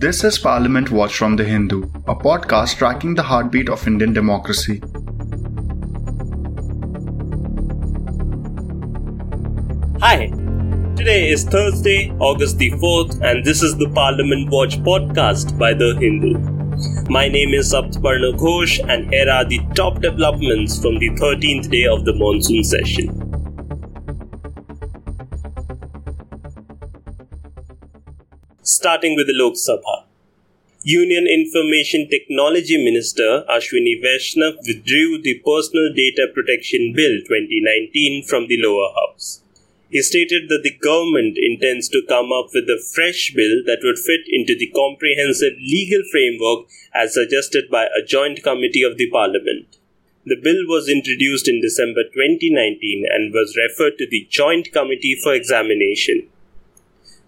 This is Parliament Watch from The Hindu, a podcast tracking the heartbeat of Indian democracy. Hi, today is Thursday, August the 4th, and this is the Parliament Watch podcast by The Hindu. My name is Saptaparna Ghosh, and here are the top developments from the 13th day of the monsoon session. Starting with the Lok Sabha. Union Information Technology Minister Ashwini Vaishnaw withdrew the Personal Data Protection Bill 2019 from the lower house. He stated that the government intends to come up with a fresh bill that would fit into the comprehensive legal framework as suggested by a joint committee of the parliament. The bill was introduced in December 2019 and was referred to the Joint Committee for examination.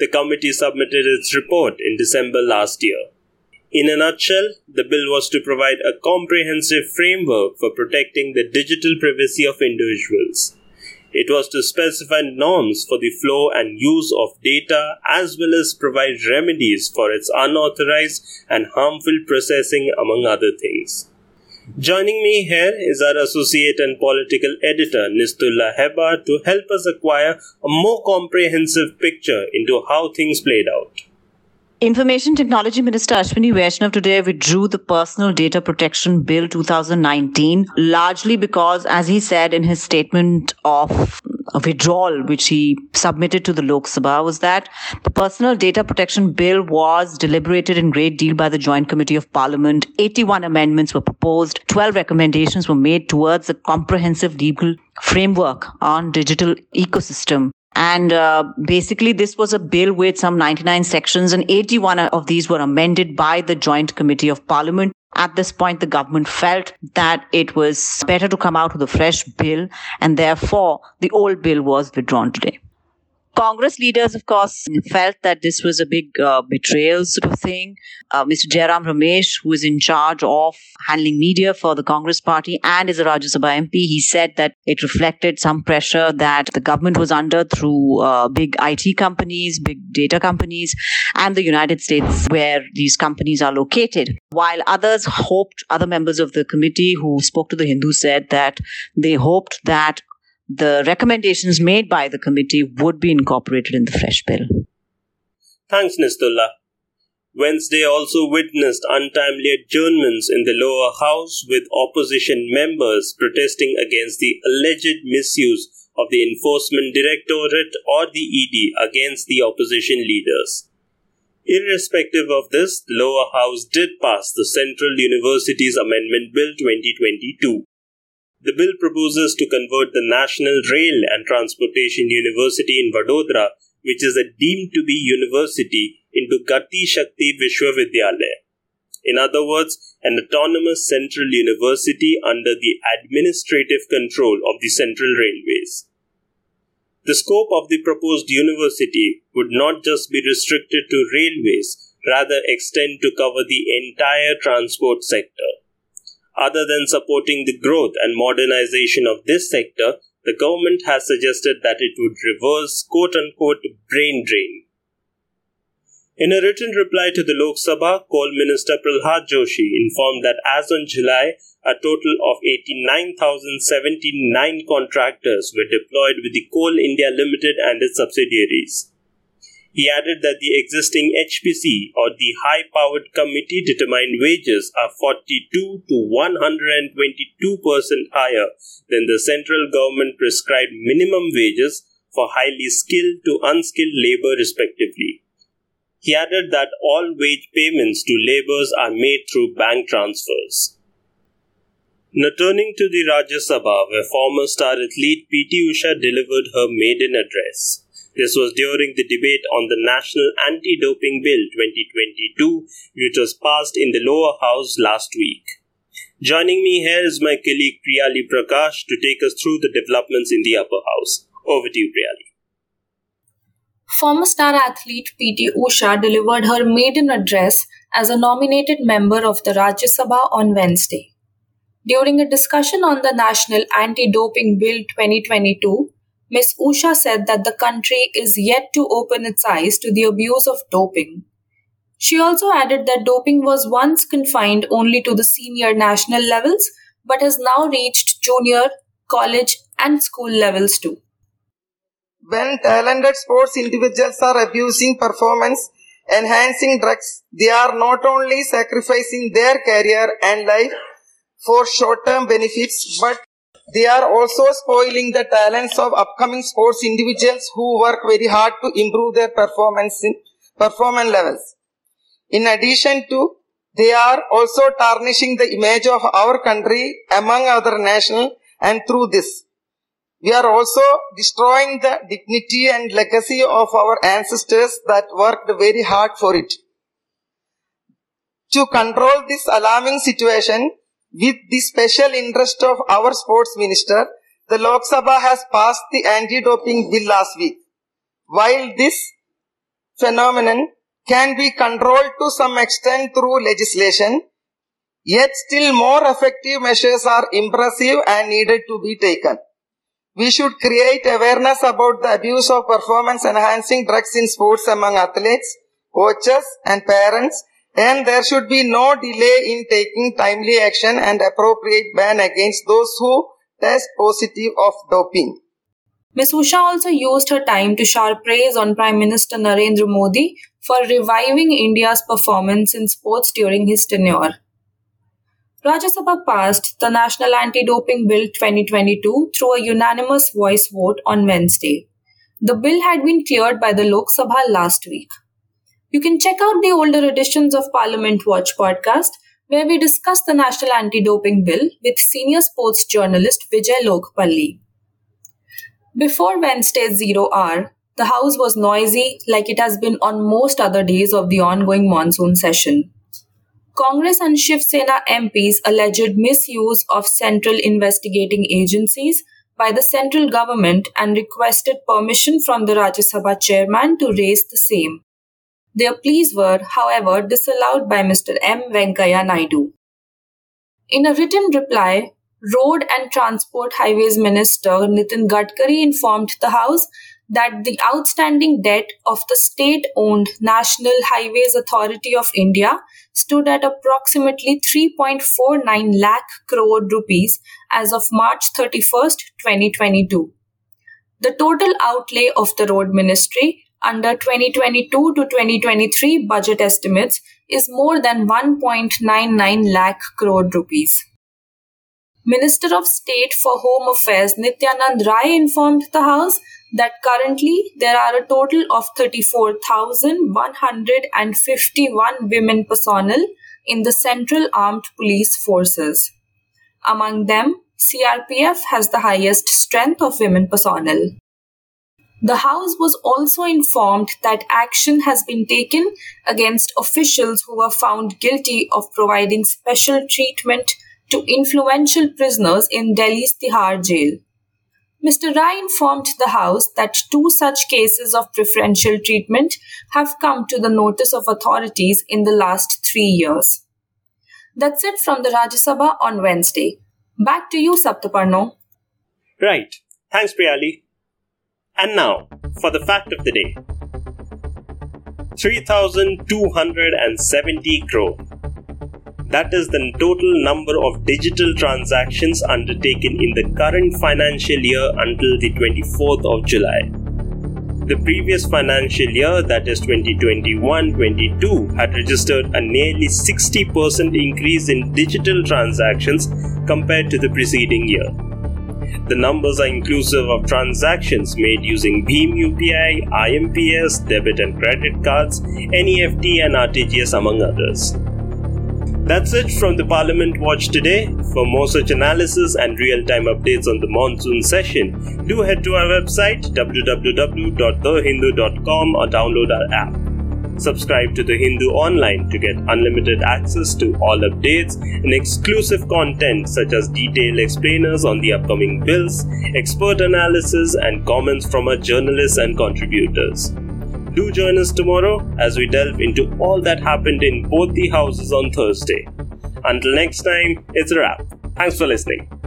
The committee submitted its report in December last year. In a nutshell, the bill was to provide a comprehensive framework for protecting the digital privacy of individuals. It was to specify norms for the flow and use of data as well as provide remedies for its unauthorized and harmful processing, among other things. Joining me here is our associate and political editor Nistula Hebbar to help us acquire a more comprehensive picture into how things played out. Information Technology Minister Ashwini Vaishnaw today withdrew the Personal Data Protection Bill 2019, largely because, as he said in his statement of withdrawal, which he submitted to the Lok Sabha, was that the Personal Data Protection Bill was deliberated in great deal by the Joint Committee of Parliament. 81 amendments were proposed, 12 recommendations were made towards a comprehensive legal framework on digital ecosystem and uh, basically, this was a bill with some 99 sections, and 81 of these were amended by the Joint Committee of Parliament. At this point, the government felt that it was better to come out with a fresh bill, and therefore the old bill was withdrawn today. Congress leaders, of course, felt that this was a big uh, betrayal sort of thing. Uh, Mr. Jairam Ramesh, who is in charge of handling media for the Congress party and is a Rajya Sabha MP, he said that it reflected some pressure that the government was under through uh, big IT companies, big data companies, and the United States, where these companies are located. While others hoped, other members of the committee who spoke to the Hindu said that they hoped that the recommendations made by the committee would be incorporated in the fresh bill. Thanks, Nistula. Wednesday also witnessed untimely adjournments in the lower house with opposition members protesting against the alleged misuse of the Enforcement Directorate or the ED against the opposition leaders. Irrespective of this, the lower house did pass the Central Universities Amendment Bill 2022. The bill proposes to convert the National Rail and Transportation University in Vadodara, which is a deemed to be university, into Gati Shakti Vishwavidyalaya. In other words, an autonomous central university under the administrative control of the Central Railways. The scope of the proposed university would not just be restricted to railways, rather extend to cover the entire transport sector. Other than supporting the growth and modernization of this sector, the government has suggested that it would reverse quote unquote brain drain. In a written reply to the Lok Sabha, Coal Minister Pralhad Joshi informed that as on July, a total of 89,079 contractors were deployed with the Coal India Limited and its subsidiaries. He added that the existing HPC or the High Powered Committee determined wages are 42 to 122 percent higher than the central government prescribed minimum wages for highly skilled to unskilled labor respectively. He added that all wage payments to laborers are made through bank transfers. Now turning to the Rajya Sabha, where former star athlete PT Usha delivered her maiden address. This was during the debate on the National Anti Doping Bill 2022, which was passed in the lower house last week. Joining me here is my colleague Priyali Prakash to take us through the developments in the upper house. Over to you, Priyali. Former star athlete PT Usha delivered her maiden address as a nominated member of the Rajya Sabha on Wednesday. During a discussion on the National Anti Doping Bill 2022, Ms. Usha said that the country is yet to open its eyes to the abuse of doping. She also added that doping was once confined only to the senior national levels but has now reached junior, college, and school levels too. When talented sports individuals are abusing performance enhancing drugs, they are not only sacrificing their career and life for short term benefits, but they are also spoiling the talents of upcoming sports individuals who work very hard to improve their performance in performance levels. In addition to, they are also tarnishing the image of our country among other nations and through this. We are also destroying the dignity and legacy of our ancestors that worked very hard for it. To control this alarming situation, with the special interest of our sports minister, the Lok Sabha has passed the anti-doping bill last week. While this phenomenon can be controlled to some extent through legislation, yet still more effective measures are impressive and needed to be taken. We should create awareness about the abuse of performance enhancing drugs in sports among athletes, coaches and parents and there should be no delay in taking timely action and appropriate ban against those who test positive of doping. Ms. Usha also used her time to shower praise on Prime Minister Narendra Modi for reviving India's performance in sports during his tenure. Rajya Sabha passed the National Anti-Doping Bill 2022 through a unanimous voice vote on Wednesday. The bill had been cleared by the Lok Sabha last week. You can check out the older editions of Parliament Watch podcast, where we discuss the National Anti-Doping Bill with senior sports journalist Vijay Lokapally. Before Wednesday's zero hour, the House was noisy like it has been on most other days of the ongoing monsoon session. Congress and Shiv Sena MPs alleged misuse of central investigating agencies by the central government and requested permission from the Rajya Sabha chairman to raise the same. Their pleas were, however, disallowed by Mr. M. Venkaiah Naidu. In a written reply, Road and Transport Highways Minister Nitin Gadkari informed the House that the outstanding debt of the state owned National Highways Authority of India stood at approximately 3.49 lakh crore rupees as of March 31st, 2022. The total outlay of the road ministry under 2022 to 2023 budget estimates is more than 1.99 lakh crore rupees. Minister of State for Home Affairs Nityanand Rai informed the House that currently there are a total of 34,151 women personnel in the Central Armed Police Forces. Among them, CRPF has the highest strength of women personnel. The House was also informed that action has been taken against officials who were found guilty of providing special treatment to influential prisoners in Delhi's Tihar jail. Mr. Rai informed the House that two such cases of preferential treatment have come to the notice of authorities in the last three years. That's it from the Rajya Sabha on Wednesday. Back to you, Saptaparno. Right. Thanks, Priyali. And now, for the fact of the day 3,270 crore that is the total number of digital transactions undertaken in the current financial year until the 24th of July. The previous financial year, that is 2021 22, had registered a nearly 60% increase in digital transactions compared to the preceding year. The numbers are inclusive of transactions made using Bhim UPI, IMPS, debit and credit cards, NEFT, and RTGS, among others. That's it from the Parliament Watch today. For more such analysis and real time updates on the monsoon session, do head to our website www.thehindu.com or download our app. Subscribe to The Hindu online to get unlimited access to all updates and exclusive content such as detailed explainers on the upcoming bills, expert analysis, and comments from our journalists and contributors. Do join us tomorrow as we delve into all that happened in both the houses on Thursday. Until next time, it's a wrap. Thanks for listening.